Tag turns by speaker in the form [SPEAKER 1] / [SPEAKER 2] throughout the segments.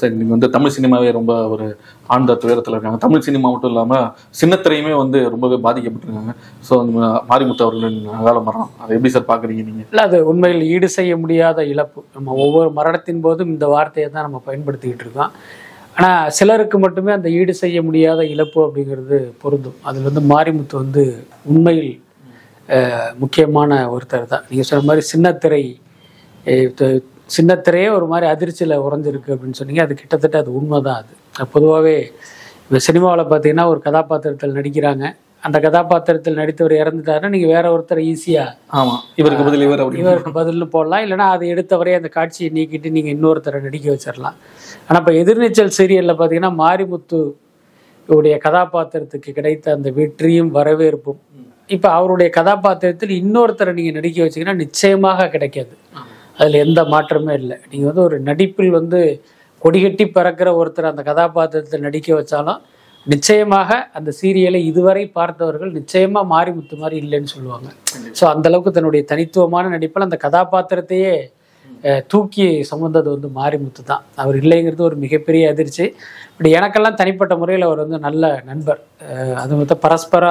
[SPEAKER 1] சரி நீங்க வந்து தமிழ் சினிமாவே ரொம்ப ஒரு ஆழ்ந்த துயரத்துல இருக்காங்க. தமிழ் சினிமா மட்டும் இல்லாம சின்னத்திரையுமே வந்து ரொம்பவே பாதிக்கப்பட்டிருக்காங்க. ஸோ மாரிமுத்து அவர்களின் அகால மரணம் அதை எப்படி சார் பாக்குறீங்க நீங்க?
[SPEAKER 2] இல்லை அது உண்மையில் ஈடு செய்ய முடியாத இழப்பு. நம்ம ஒவ்வொரு மரணத்தின் போதும் இந்த வார்த்தையை தான் நம்ம பயன்படுத்திக்கிட்டு இருக்கோம். ஆனால் சிலருக்கு மட்டுமே அந்த ஈடு செய்ய முடியாத இழப்பு அப்படிங்கிறது பொருந்தும். அதில் வந்து மாரிமுத்து வந்து உண்மையில் முக்கியமான ஒருத்தர் தான். நீங்கள் சொன்ன மாதிரி சின்னத்திரை சின்னத்திரையே ஒரு மாதிரி அதிர்ச்சியில் உறைஞ்சிருக்கு அப்படின்னு சொன்னீங்க. அது கிட்டத்தட்ட அது உண்மை தான் அது பொதுவாகவே இப்போ சினிமாவில் பார்த்தீங்கன்னா ஒரு கதாபாத்திரத்தில் நடிக்கிறாங்க. அந்த கதாபாத்திரத்தில் நடித்தவர் இறந்துட்டாருன்னா நீங்கள் வேற ஒருத்தரை ஈஸியாக
[SPEAKER 1] ஆமா. இவருக்கு பதில் இவர்
[SPEAKER 2] இவருக்கு பதில்னு போடலாம். இல்லைன்னா அதை எடுத்தவரே அந்த காட்சியை நீக்கிட்டு நீங்கள் இன்னொருத்தரை நடிக்க வச்சிடலாம். ஆனால் இப்போ எதிர்நீச்சல் சீரியலில் பார்த்தீங்கன்னா மாரிமுத்து உடைய கதாபாத்திரத்துக்கு கிடைத்த அந்த வெற்றியும் வரவேற்பும். இப்போ அவருடைய கதாபாத்திரத்தில் இன்னொருத்தரை நீங்கள் நடிக்க வச்சீங்கன்னா நிச்சயமாக கிடைக்காது. அதில் எந்த மாற்றமே இல்லை. நீங்கள் வந்து ஒரு நடிப்பில் வந்து கொடிகட்டி பறக்கிற ஒருத்தர் அந்த கதாபாத்திரத்தில் நடிக்க வச்சாலும் நிச்சயமாக அந்த சீரியலை இதுவரை பார்த்தவர்கள் நிச்சயமா மாரிமுத்து மாதிரி இல்லைன்னு சொல்லுவாங்க. ஸோ அந்த அளவுக்கு தன்னுடைய தனித்துவமான நடிப்பில் அந்த கதாபாத்திரத்தையே தூக்கி சுமந்தது வந்து மாரிமுத்து தான். அவர் இல்லைங்கிறது ஒரு மிகப்பெரிய அதிர்ச்சி. இப்படி எனக்கெல்லாம் தனிப்பட்ட முறையில் அவர் வந்து நல்ல நண்பர். அது மொத்தம் பரஸ்பர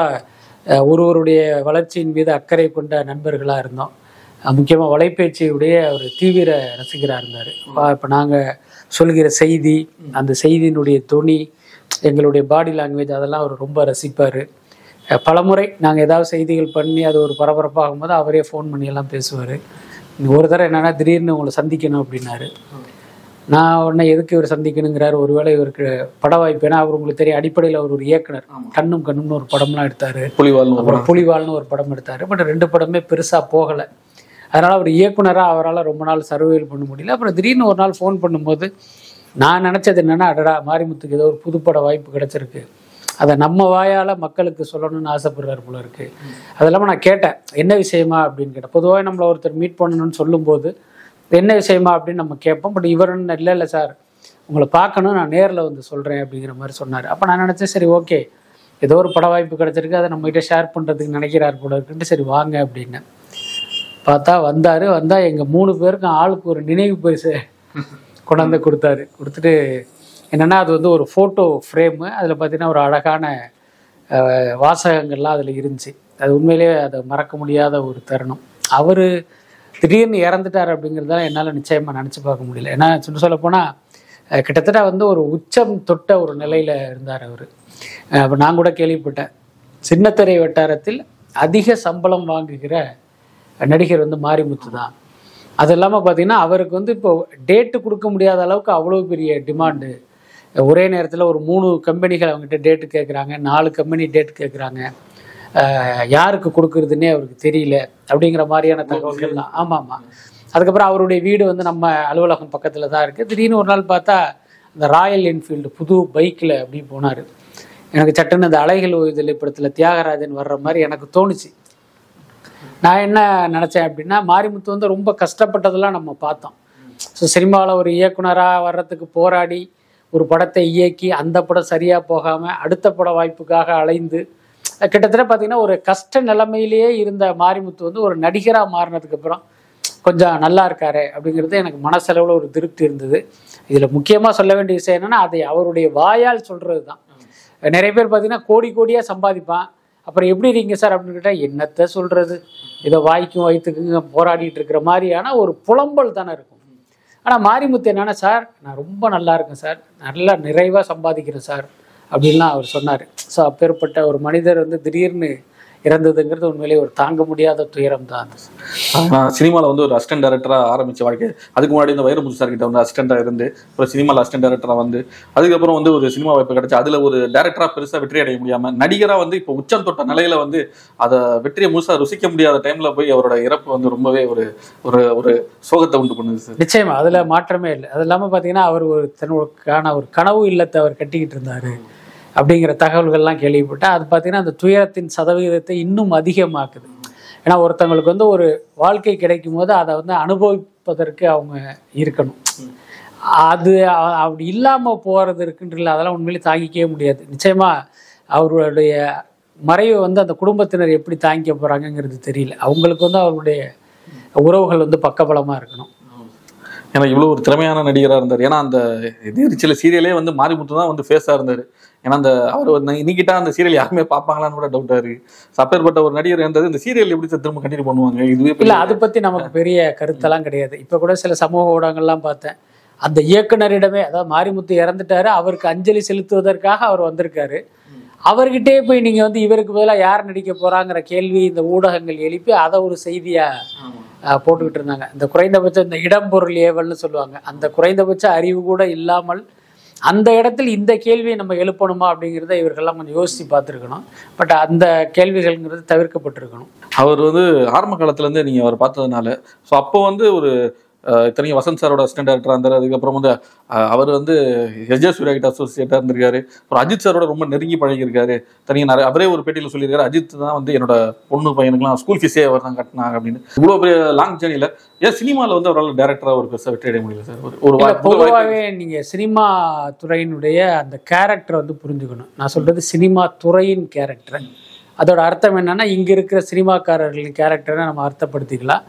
[SPEAKER 2] ஒருவருடைய வளர்ச்சியின் மீது அக்கறை கொண்ட நண்பர்களாக இருந்தோம். முக்கியமாக வலைபேச்சியுடைய ஒரு தீவிர ரசிகராக இருந்தார். இப்போ நாங்கள் சொல்கிற செய்தி அந்த செய்தியினுடைய தொனி எங்களுடைய பாடி லாங்குவேஜ் அதெல்லாம் அவர் ரொம்ப ரசிப்பார். பலமுறை நாங்கள் ஏதாவது செய்திகள் பண்ணி அது ஒரு பரபரப்பாகும் போது அவரே ஃபோன் பண்ணி எல்லாம் பேசுவார். ஒரு தடவை என்னன்னா திடீர்னு உங்களை சந்திக்கணும் அப்படின்னாரு. நான் உடனே எதுக்கு இவர் சந்திக்கணுங்கிறாரு. ஒருவேளை இவருக்கு பட வாய்ப்பு ஏன்னா அவர் உங்களுக்கு தெரியும் அடிப்படையில் அவர் ஒரு இயக்குனர். கண்ணும் கண்ணும்னு ஒரு படம்லாம் எடுத்தார்.
[SPEAKER 1] புலிவால்னு
[SPEAKER 2] புலிவால்னு ஒரு படம் எடுத்தார். பட் ரெண்டு படமே பெருசாக போகலை. அதனால் அவர் இயக்குனராக அவரால் ரொம்ப நாள் சர்வேல் பண்ண முடியல. அப்புறம் திடீர்னு ஒரு நாள் ஃபோன் பண்ணும்போது நான் நினச்சது என்னென்னா அடடா மாரிமுத்துக்கு ஏதோ ஒரு புதுப்பட வாய்ப்பு கிடச்சிருக்கு. அதை நம்ம வாயால் மக்களுக்கு சொல்லணும்னு ஆசைப்படுறாரு போல இருக்கு. அது இல்லாமல் நான் கேட்டேன் என்ன விஷயமா? அப்படின்னு கேட்டேன். பொதுவாக நம்மளை ஒருத்தர் மீட் பண்ணணும்னு சொல்லும்போது என்ன விஷயமா? அப்படின்னு நம்ம கேட்போம். பட் இவருன்னு இல்லை இல்லை சார் உங்களை பார்க்கணும் நான் நேரில் வந்து சொல்கிறேன் அப்படிங்கிற மாதிரி சொன்னார். அப்போ நான் நினச்சேன் சரி ஓகே ஏதோ ஒரு பட வாய்ப்பு கிடச்சிருக்கு. அதை நம்மகிட்ட ஷேர் பண்ணுறதுக்கு நினைக்கிறார் போல இருக்குன்ட்டு சரி வாங்க அப்படின்னு. பார்த்தா வந்தார். வந்தால் எங்கள் மூணு பேருக்கும் ஆளுக்கு ஒரு நினைவு பரிசு கொண்டாந்து கொடுத்தாரு. கொடுத்துட்டு என்னென்னா அது வந்து ஒரு ஃபோட்டோ ஃப்ரேமு அதில் பார்த்தீங்கன்னா ஒரு அழகான வாசகங்கள்லாம் அதில் இருந்துச்சு. அது உண்மையிலேயே அதை மறக்க முடியாத ஒரு தருணம். அவர் திடீர்னு இறந்துட்டார் அப்படிங்கிறதால என்னால் நிச்சயமாக நினச்சி பார்க்க முடியல. ஏன்னா சொல்ல சொல்ல போனால் கிட்டத்தட்ட வந்து ஒரு உச்சம் தொட்ட ஒரு நிலையில் இருந்தார் அவர். அப்போ நான் கூட கேள்விப்பட்டேன். சின்னத்திரை வட்டாரத்தில் அதிக சம்பளம் வாங்குகிற நடிகர் வந்து மாரிமுத்து தான். அது இல்லாமல் பார்த்தீங்கன்னா அவருக்கு வந்து இப்போ டேட்டு கொடுக்க முடியாத அளவுக்கு அவ்வளோ பெரிய டிமாண்டு ஒரே நேரத்தில் ஒரு மூணு கம்பெனிகள் அவங்ககிட்ட டேட்டு கேட்குறாங்க நாலு கம்பெனி டேட் கேட்குறாங்க யாருக்கு கொடுக்குறதுன்னே அவருக்கு தெரியல அப்படிங்கிற மாதிரியான தகவல்கள்லாம் ஆமாம் ஆமாம் அதுக்கப்புறம் அவருடைய வீடு வந்து நம்ம அலுவலகம் பக்கத்தில் தான் இருக்குது திடீர்னு ஒரு நாள் பார்த்தா அந்த ராயல் என்ஃபீல்டு புது பைக்கில் அப்படி போனார். எனக்கு சட்டுன்னு அந்த அலைகள் ஓய்தல் படத்தில் தியாகராஜன் வர்ற மாதிரி எனக்கு தோணுச்சு. நான் என்ன நினச்சேன் அப்படின்னா மாரிமுத்து வந்து ரொம்ப கஷ்டப்பட்டதெல்லாம் நம்ம பார்த்தோம். ஸோ சினிமாவில் ஒரு இயக்குனராக வர்றதுக்கு போராடி ஒரு படத்தை இயக்கி அந்த படம் சரியாக போகாமல் அடுத்த பட வாய்ப்புக்காக அலைந்து கிட்டத்தட்ட பார்த்தீங்கன்னா ஒரு கஷ்ட நிலைமையிலேயே இருந்த மாரிமுத்து வந்து ஒரு நடிகராக மாறினதுக்கப்புறம் கொஞ்சம் நல்லா இருக்காரு அப்படிங்கிறது எனக்கு மனசளவில் ஒரு திருப்தி இருந்தது. இதில் முக்கியமாக சொல்ல வேண்டிய விஷயம் என்னென்னா அதை அவருடைய வாயால் சொல்கிறது தான் நிறைய பேர் பார்த்தீங்கன்னா கோடி கோடியாக சம்பாதிப்பான். அப்புறம் எப்படி இருக்கீங்க சார் அப்படின்னு கேட்டால் என்னத்தை சொல்கிறது இதை வாய்க்கும் வயிற்றுக்குங்க போராடிட்டு இருக்கிற மாதிரியான ஒரு புலம்பல் தானே இருக்கும். ஆனால் மாரிமுத்து என்னென்னா சார் நான் ரொம்ப நல்லா இருக்கேன் சார். நல்லா நிறைவாக சம்பாதிக்கிறேன் சார். அப்படின்லாம் அவர் சொன்னார். ஸோ அப்பேற்பட்ட ஒரு மனிதர் வந்து திடீர்னு இறந்ததுங்கிறது உண்மையிலேயே ஒரு தாங்க முடியாத துயரம் தான்
[SPEAKER 1] சினிமாவில் வந்து ஒரு அசிஸ்டன்ட் டேரக்டராக ஆரம்பிச்ச வாழ்க்கை. அதுக்கு முன்னாடி இந்த வைரமுத்து சார் கிட்ட வந்து அசிஸ்டண்டாக இருந்து அப்புறம் சினிமாவில் அசிஸ்டன்ட் டேரக்டராக வந்து அதுக்கப்புறம் வந்து ஒரு சினிமா வாய்ப்பு கிடைச்சு அதில் ஒரு டேரக்டராக பெருசாக வெற்றி அடைய முடியாமல் நடிகராக வந்து இப்போ உச்சம் தொட்ட நிலையில வந்து அதை வெற்றியை முழுசாக ருசிக்க முடியாத டைமில் போய் அவரோட இறப்பு வந்து ரொம்பவே ஒரு ஒரு ஒரு சோகத்தை உண்டு பண்ணுது சார்.
[SPEAKER 2] நிச்சயமா அதுல மாற்றமே இல்லை. அது இல்லாமல் பார்த்தீங்கன்னா அவர் ஒரு தன்னுக்கான ஒரு கனவு இல்லத்தை அவர் கட்டிக்கிட்டு இருந்தாரு. அப்படிங்கிற தகவல்கள்லாம் கேள்விப்பட்டேன். அது பார்த்தீங்கன்னா அந்த துயரத்தின் சதவீதத்தை இன்னும் அதிகமாக்குது. ஏன்னா ஒருத்தவங்களுக்கு வந்து ஒரு வாழ்க்கை கிடைக்கும் போது அதை வந்து அனுபவிப்பதற்கு அவங்க இருக்கணும். அது அப்படி இல்லாமல் போகிறது இருக்குன்றல அதெல்லாம் உண்மையிலே தாங்கிக்கவே முடியாது. நிச்சயமா அவருடைய மறைவை வந்து அந்த குடும்பத்தினர் எப்படி தாங்கிக்க போகிறாங்கங்கிறது தெரியல. அவங்களுக்கு வந்து அவருடைய உறவுகள் வந்து பக்கபலமாக இருக்கணும்.
[SPEAKER 1] ஏன்னா இவ்வளோ ஒரு திறமையான நடிகரா இருந்தார். ஏன்னா அந்த எதிர்ச்சியில் சீரியலே வந்து மாரிமுத்து தான் வந்து ஃபேஸாக இருந்தார். ஏன்னா அந்த அவர் இன்னைக்கிட்டா அந்த சீரியல் யாருமே பார்ப்பாங்களான்னு கூட டவுட்டா இருக்கு. அப்பேற்பட்ட ஒரு நடிகர் இருந்தது இந்த சீரியல் எப்படி திரும்ப கண்டினியூ பண்ணுவாங்க? இதுவே
[SPEAKER 2] இல்ல அதை பத்தி நமக்கு பெரிய கருத்தெல்லாம் கிடையாது. இப்ப கூட சில சமூக ஊடகங்கள்லாம் பார்த்தேன். அந்த இயக்குனரிடமே அதாவது மாரிமுத்து இறந்துட்டாரு அவருக்கு அஞ்சலி செலுத்துவதற்காக அவர் வந்திருக்காரு. அவர்கிட்டே போய் நீங்க வந்து இவருக்கு பதிலாக யார் நடிக்க போறாங்கிற கேள்வி இந்த ஊடகங்கள் எழுப்பி அதை ஒரு செய்தியா போட்டுக்கிட்டு இருந்தாங்க. இந்த குறைந்தபட்ச இந்த இடம்பொருள் ஏவல்னு சொல்லுவாங்க. அந்த குறைந்தபட்ச அறிவு கூட இல்லாமல் அந்த இடத்துல இந்த கேள்வியை நம்ம எழுப்பணுமா அப்படிங்கிறத இவர்கள்லாம் கொஞ்சம் யோசித்து பார்த்துருக்கணும். பட் அந்த கேள்விகள்ங்கிறது தவிர்க்கப்பட்டிருக்கணும்.
[SPEAKER 1] அவர் வந்து ஆரம்ப காலத்துலேருந்து நீங்கள் அவர் பார்த்ததுனால ஸோ அப்போ வந்து ஒரு அஹ், இத்தனைக்கும் வசந்த் சாரோட அசிஸ்டன்ட் டேரக்டர் இருந்தார். அதுக்கப்புறம் வந்து அவர் வந்து எஸ் ஜே சூர்யா கிட்ட அசோசியேட்டாக இருந்திருக்காரு. அப்புறம் அஜித் சாரோட ரொம்ப நெருங்கி பழகியிருக்காரு. தனியாக நிறைய அவரே ஒரு பேட்டியில் சொல்லியிருக்காரு அஜித் தான் வந்து என்னோட பொண்ணு பையனுக்குலாம் ஸ்கூல் ஃபீஸே அவர் தான் கட்டினாங்க அப்படின்னு. இவ்வளோ பெரிய லாங் ஜேர்னியில் ஏன் சினிமாவில் வந்து அவரால் டேரக்டராக ஒரு பெருசாக வெற்றி அடைய முடியல சார்? ஒரு
[SPEAKER 2] பொதுவாகவே நீங்க சினிமா துறையினுடைய அந்த கேரக்டரை வந்து புரிஞ்சுக்கணும். நான் சொல்றது சினிமா துறையின் கேரக்டர் அதோட அர்த்தம் என்னன்னா இங்க இருக்கிற சினிமாக்காரர்களின் கேரக்டரை நம்ம அர்த்தப்படுத்திக்கலாம்.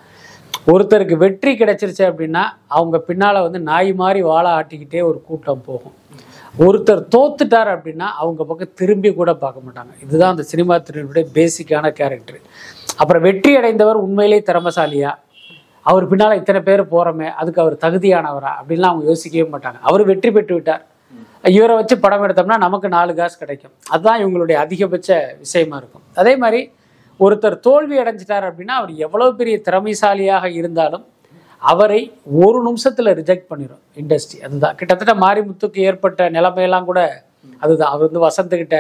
[SPEAKER 2] ஒருத்தருக்கு வெற்றி கிடைச்சிருச்சு அப்படின்னா அவங்க பின்னால் வந்து நாய் மாதிரி வாழை ஆட்டிக்கிட்டே ஒரு கூட்டம் போகும். ஒருத்தர் தோத்துட்டார் அப்படின்னா அவங்க பக்கம் திரும்பி கூட பார்க்க மாட்டாங்க. இதுதான் அந்த சினிமா துறையினுடைய பேசிக்கான கேரக்டர் அப்புறம் வெற்றி அடைந்தவர் உண்மையிலே திறமசாலியா? அவர் பின்னால் இத்தனை பேர் போகிறோமே அதுக்கு அவர் தகுதியானவரா? அப்படின்லாம் அவங்க யோசிக்கவே மாட்டாங்க. அவர் வெற்றி பெற்று விட்டார். இவரை வச்சு படம் எடுத்தோம்னா நமக்கு நாலு காசு கிடைக்கும். அதுதான் இவங்களுடைய அதிகபட்ச விஷயமா இருக்கும். அதே மாதிரி ஒருத்தர் தோல்வி அடைஞ்சிட்டார் அப்படின்னா அவர் எவ்வளோ பெரிய திறமைசாலியாக இருந்தாலும் அவரை ஒரு நிமிஷத்தில் ரிஜெக்ட் பண்ணிடும் இண்டஸ்ட்ரி அதுதான். கிட்டத்தட்ட மாரிமுத்துக்கு ஏற்பட்ட நிலைமையெல்லாம் கூட அதுதான். அவர் வந்து வசந்துக்கிட்ட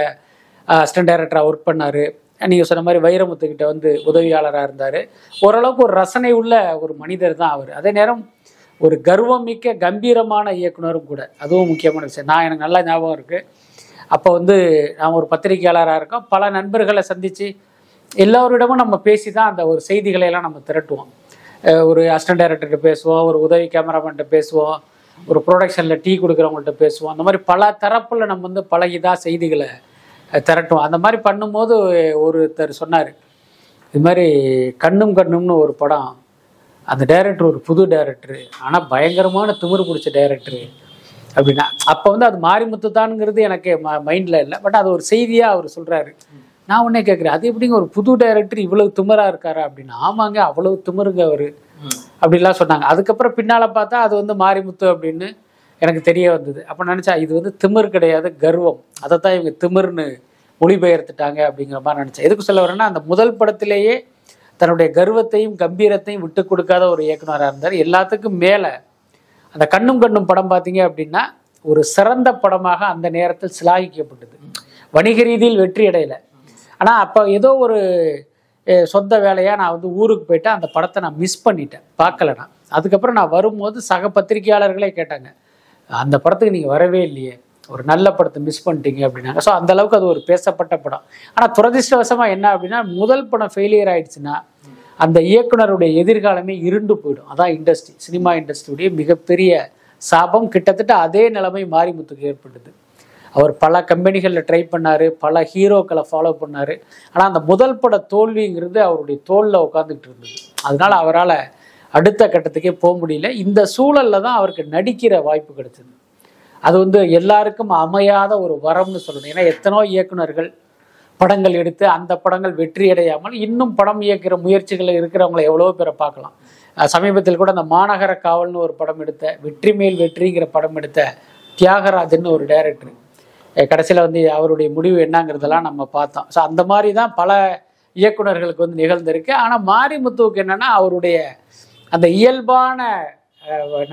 [SPEAKER 2] அசிஸ்டன்ட் டைரக்டராக ஒர்க் பண்ணார். நீங்கள் சொன்ன மாதிரி வைரமுத்துக்கிட்ட வந்து உதவியாளராக இருந்தார். ஓரளவுக்கு ஒரு ரசனை உள்ள ஒரு மனிதர் தான் அவர். அதே நேரம் ஒரு கர்வம் மிக்க கம்பீரமான இயக்குனரும் கூட. அதுவும் முக்கியமான விஷயம். நான் எனக்கு நல்லா ஞாபகம் இருக்குது அப்போ வந்து நான் ஒரு பத்திரிகையாளராக இருக்கோம். பல நண்பர்களை சந்தித்து எல்லோரிடமும் நம்ம பேசி தான் அந்த ஒரு செய்திகளை எல்லாம் நம்ம திரட்டுவோம். ஒரு அசிஸ்டன்ட் டைரக்டர்கிட்ட பேசுவோம் ஒரு உதவி கேமராமேன்கிட்ட பேசுவோம் ஒரு ப்ரொடக்ஷனில் டீ கொடுக்குறவங்கள்ட்ட பேசுவோம். அந்த மாதிரி பல தரப்பில் நம்ம வந்து பல இதாக செய்திகளை திரட்டுவோம். அந்த மாதிரி பண்ணும்போது ஒருத்தர் சொன்னார் இது மாதிரி கண்ணும் கண்ணும்னு ஒரு படம் அந்த டைரக்டர் ஒரு புது டைரக்டரு ஆனால் பயங்கரமான திமிர் பிடிச்ச டைரக்டரு அப்படின்னா அப்போ வந்து அது மாரிமுத்து தானுங்கிறது எனக்கு மைண்டில் இல்லை. பட் அது ஒரு செய்தியாக அவர் சொல்கிறாரு நான் உடனே கேட்குறேன் அது எப்படிங்க ஒரு புது டைரக்டர் இவ்வளவு திமராக இருக்காரு அப்படின்னு? ஆமாங்க அவ்வளவு திமருங்க அவர். அப்படிலாம் சொன்னாங்க. அதுக்கப்புறம் பின்னால் பார்த்தா அது வந்து மாரிமுத்து அப்படின்னு எனக்கு தெரிய வந்தது. அப்போ நினச்சா இது வந்து திமிர் கிடையாது கர்வம். அதை தான் இவங்க திமிர்னு மொழிபெயர்த்துட்டாங்க அப்படிங்கிற மாதிரி நினச்சேன். எதுக்கு சொல்ல வரேன்னா அந்த முதல் படத்திலேயே தன்னுடைய கர்வத்தையும் கம்பீரத்தையும் விட்டு கொடுக்காத ஒரு இயக்குனராக இருந்தார். எல்லாத்துக்கும் மேலே அந்த கண்ணும் கண்ணும் படம் பார்த்தீங்க அப்படின்னா ஒரு சிறந்த படமாக அந்த நேரத்தில் சிலாகிக்கப்பட்டது. வணிக ரீதியில் வெற்றி அடையலை. ஆனால் அப்போ ஏதோ ஒரு சொந்த வேலையாக நான் வந்து ஊருக்கு போயிட்டு அந்த படத்தை நான் மிஸ் பண்ணிட்டேன். பார்க்கல நான் அதுக்கப்புறம் நான் வரும்போது சக பத்திரிகையாளர்களே கேட்டாங்க அந்த படத்துக்கு நீங்கள் வரவே இல்லையே. ஒரு நல்ல படத்தை மிஸ் பண்ணிட்டீங்க அப்படின்னாங்க. ஸோ அந்தளவுக்கு அது ஒரு பேசப்பட்ட படம். ஆனால் துரதிருஷ்டவசமாக என்ன அப்படின்னா முதல் படம் ஃபெயிலியர் ஆயிடுச்சுன்னா அந்த இயக்குனருடைய எதிர்காலமே இருண்டு போயிடும். அதான் இண்டஸ்ட்ரி சினிமா இண்டஸ்ட்ரியுடைய மிகப்பெரிய சாபம். கிட்டத்தட்ட அதே நிலைமை மாரிமுத்துக்கு ஏற்பட்டது. அவர் பல கம்பெனிகளில் ட்ரை பண்ணார் பல ஹீரோக்களை ஃபாலோ பண்ணார். ஆனால் அந்த முதல் பட தோல்விங்கிறது அவருடைய தோளில் உட்காந்துக்கிட்டு இருந்தது. அதனால் அவரால் அடுத்த கட்டத்துக்கே போக முடியல. இந்த சூழலில் தான் அவருக்கு நடிக்கிற வாய்ப்பு கிடைச்சிது. அது வந்து எல்லாருக்கும் அமையாத ஒரு வரம்னு சொல்லணும். ஏன்னா எத்தனோ இயக்குனர்கள் படங்கள் எடுத்து அந்த படங்கள் வெற்றி அடையாமல் இன்னும் படம் இயக்கிற முயற்சிகளில் இருக்கிறவங்கள எவ்வளவோ பேரை பார்க்கலாம். சமீபத்தில் கூட அந்த மாநகர காவல்னு ஒரு படம் எடுத்த வெற்றி மேல் வெற்றிங்கிற படம் எடுத்த தியாகராஜன் ஒரு டைரக்டர் கடைசியில் வந்து அவருடைய முடிவு என்னங்கிறதெல்லாம் நம்ம பார்த்தோம். ஸோ அந்த மாதிரி தான் பல இயக்குனர்களுக்கு வந்து நிகழ்ந்திருக்கு. ஆனால் மாரிமுத்துவுக்கு என்னென்னா அவருடைய அந்த இயல்பான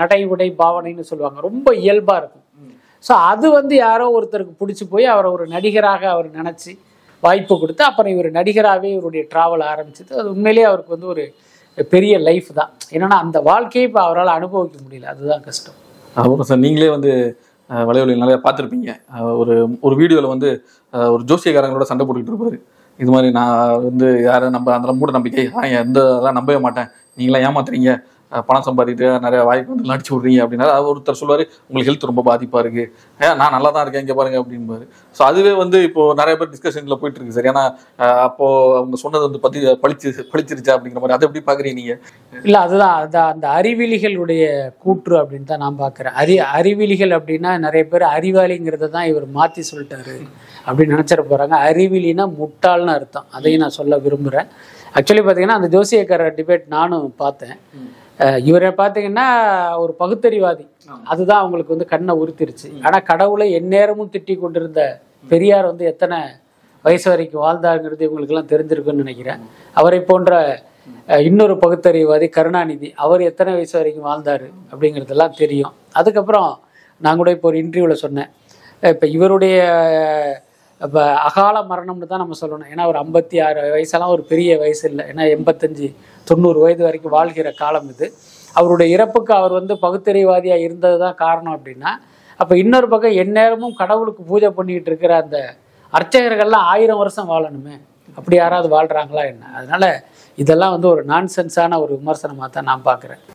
[SPEAKER 2] நடை உடை பாவனைன்னு சொல்லுவாங்க. ரொம்ப இயல்பாக இருக்கும். ஸோ அது வந்து யாரோ ஒருத்தருக்கு பிடிச்சி போய் அவரை ஒரு நடிகராக அவர் நினச்சி வாய்ப்பு கொடுத்து அப்புறம் இவர் நடிகராகவே இவருடைய ட்ராவல் ஆரம்பிச்சது. அது உண்மையிலேயே அவருக்கு வந்து ஒரு பெரிய லைஃப் தான். என்னன்னா அந்த வாழ்க்கையை இப்போ அவரால் அனுபவிக்க முடியல. அதுதான் கஷ்டம்.
[SPEAKER 1] ஆமாம் சார். நீங்களே வந்து அஹ், வலைவலியில் பார்த்துருப்பீங்க. ஒரு ஒரு வீடியோவில் வந்து ஒரு ஜோசியக்காரங்களோட சண்டை போட்டுக்கிட்டு இருப்பாரு. இது மாதிரி நான் வந்து யாரை நம்ப அதெல்லாம் மூட நம்பிக்கை. நான் எந்த அதெல்லாம் நம்பவே மாட்டேன். நீங்களாம் ஏமாத்துறீங்க. பணம் சம்பாதிட்டு நிறைய வாய்ப்பு வந்து அடிச்சு விடுறீங்க அப்படின்னா அது ஒருத்தர் சொல்லுவாரு உங்களுக்கு ஹெல்த் ரொம்ப பாதிப்பா இருக்கு. ஏன் நான் நல்லா தான் இருக்கேன் இங்க பாருங்க அப்படின்பாரு ஸோ அதுவே வந்து இப்போ நிறைய பேர் டிஸ்கஷன்ல போயிட்டு இருக்கு சார். ஏன்னா அப்போ அவங்க சொன்னது வந்து பத்தி பழிச்சு பழிச்சிருச்சா அப்படிங்கிற மாதிரி. அதை எப்படி பாக்குறீங்க நீங்க?
[SPEAKER 2] இல்லை அதுதான் அதான் அந்த அறிவிலிகளுடைய கூற்று அப்படின்னு தான் நான் பார்க்குறேன் அறி அறிவிலிகள் அப்படின்னா நிறைய பேர் அறிவாளிங்கிறத தான் இவர் மாற்றி சொல்லிட்டாரு அப்படின்னு நினச்சிட போகிறாங்க அறிவிலினா முட்டாள்னு அர்த்தம். அதையும் நான் சொல்ல விரும்புகிறேன் ஆக்சுவலி பார்த்தீங்கன்னா அந்த ஜோசியக்காரர் டிபேட் நானும் பார்த்தேன். இவரை பார்த்தீங்கன்னா ஒரு பகுத்தறிவாதி. அதுதான் அவங்களுக்கு வந்து கண்ணை உறுத்திருச்சு. ஆனால் கடவுளை எந்நேரமும் திட்டி கொண்டிருந்த பெரியார் வந்து எத்தனை வயசு வரைக்கும் வாழ்ந்தாருங்கிறது இவங்களுக்கெல்லாம் தெரிஞ்சிருக்குன்னு நினைக்கிறேன். அவரை போன்ற இன்னொரு பகுத்தறிவாதி கருணாநிதி அவர் எத்தனை வயசு வரைக்கும் வாழ்ந்தார் அப்படிங்கிறதெல்லாம் தெரியும். அதுக்கப்புறம் நான் கூட இப்போ ஒரு இன்டர்வியூவில் சொன்னேன். இப்போ இவருடைய இப்போ அகால மரணம்னு தான் நம்ம சொல்லணும். ஏன்னா ஒரு ஐம்பத்தி ஆறு வயசெல்லாம் ஒரு பெரிய வயசு இல்லை. ஏன்னா எண்பத்தஞ்சு தொண்ணூறு வயது வரைக்கும் வாழ்கிற காலம் இது. அவருடைய இறப்புக்கு அவர் வந்து பகுத்தறிவாதியாக இருந்தது தான் காரணம் அப்படின்னா அப்போ இன்னொரு பக்கம் எந்நேரமும் கடவுளுக்கு பூஜை பண்ணிக்கிட்டு இருக்கிற அந்த அர்ச்சகர்கள்லாம் ஆயிரம் வருஷம் வாழணுமே. அப்படி யாராவது வாழ்கிறாங்களா என்ன? அதனால இதெல்லாம் வந்து ஒரு நான்சென்ஸான ஒரு விமர்சனமாக தான் நான் பார்க்குறேன்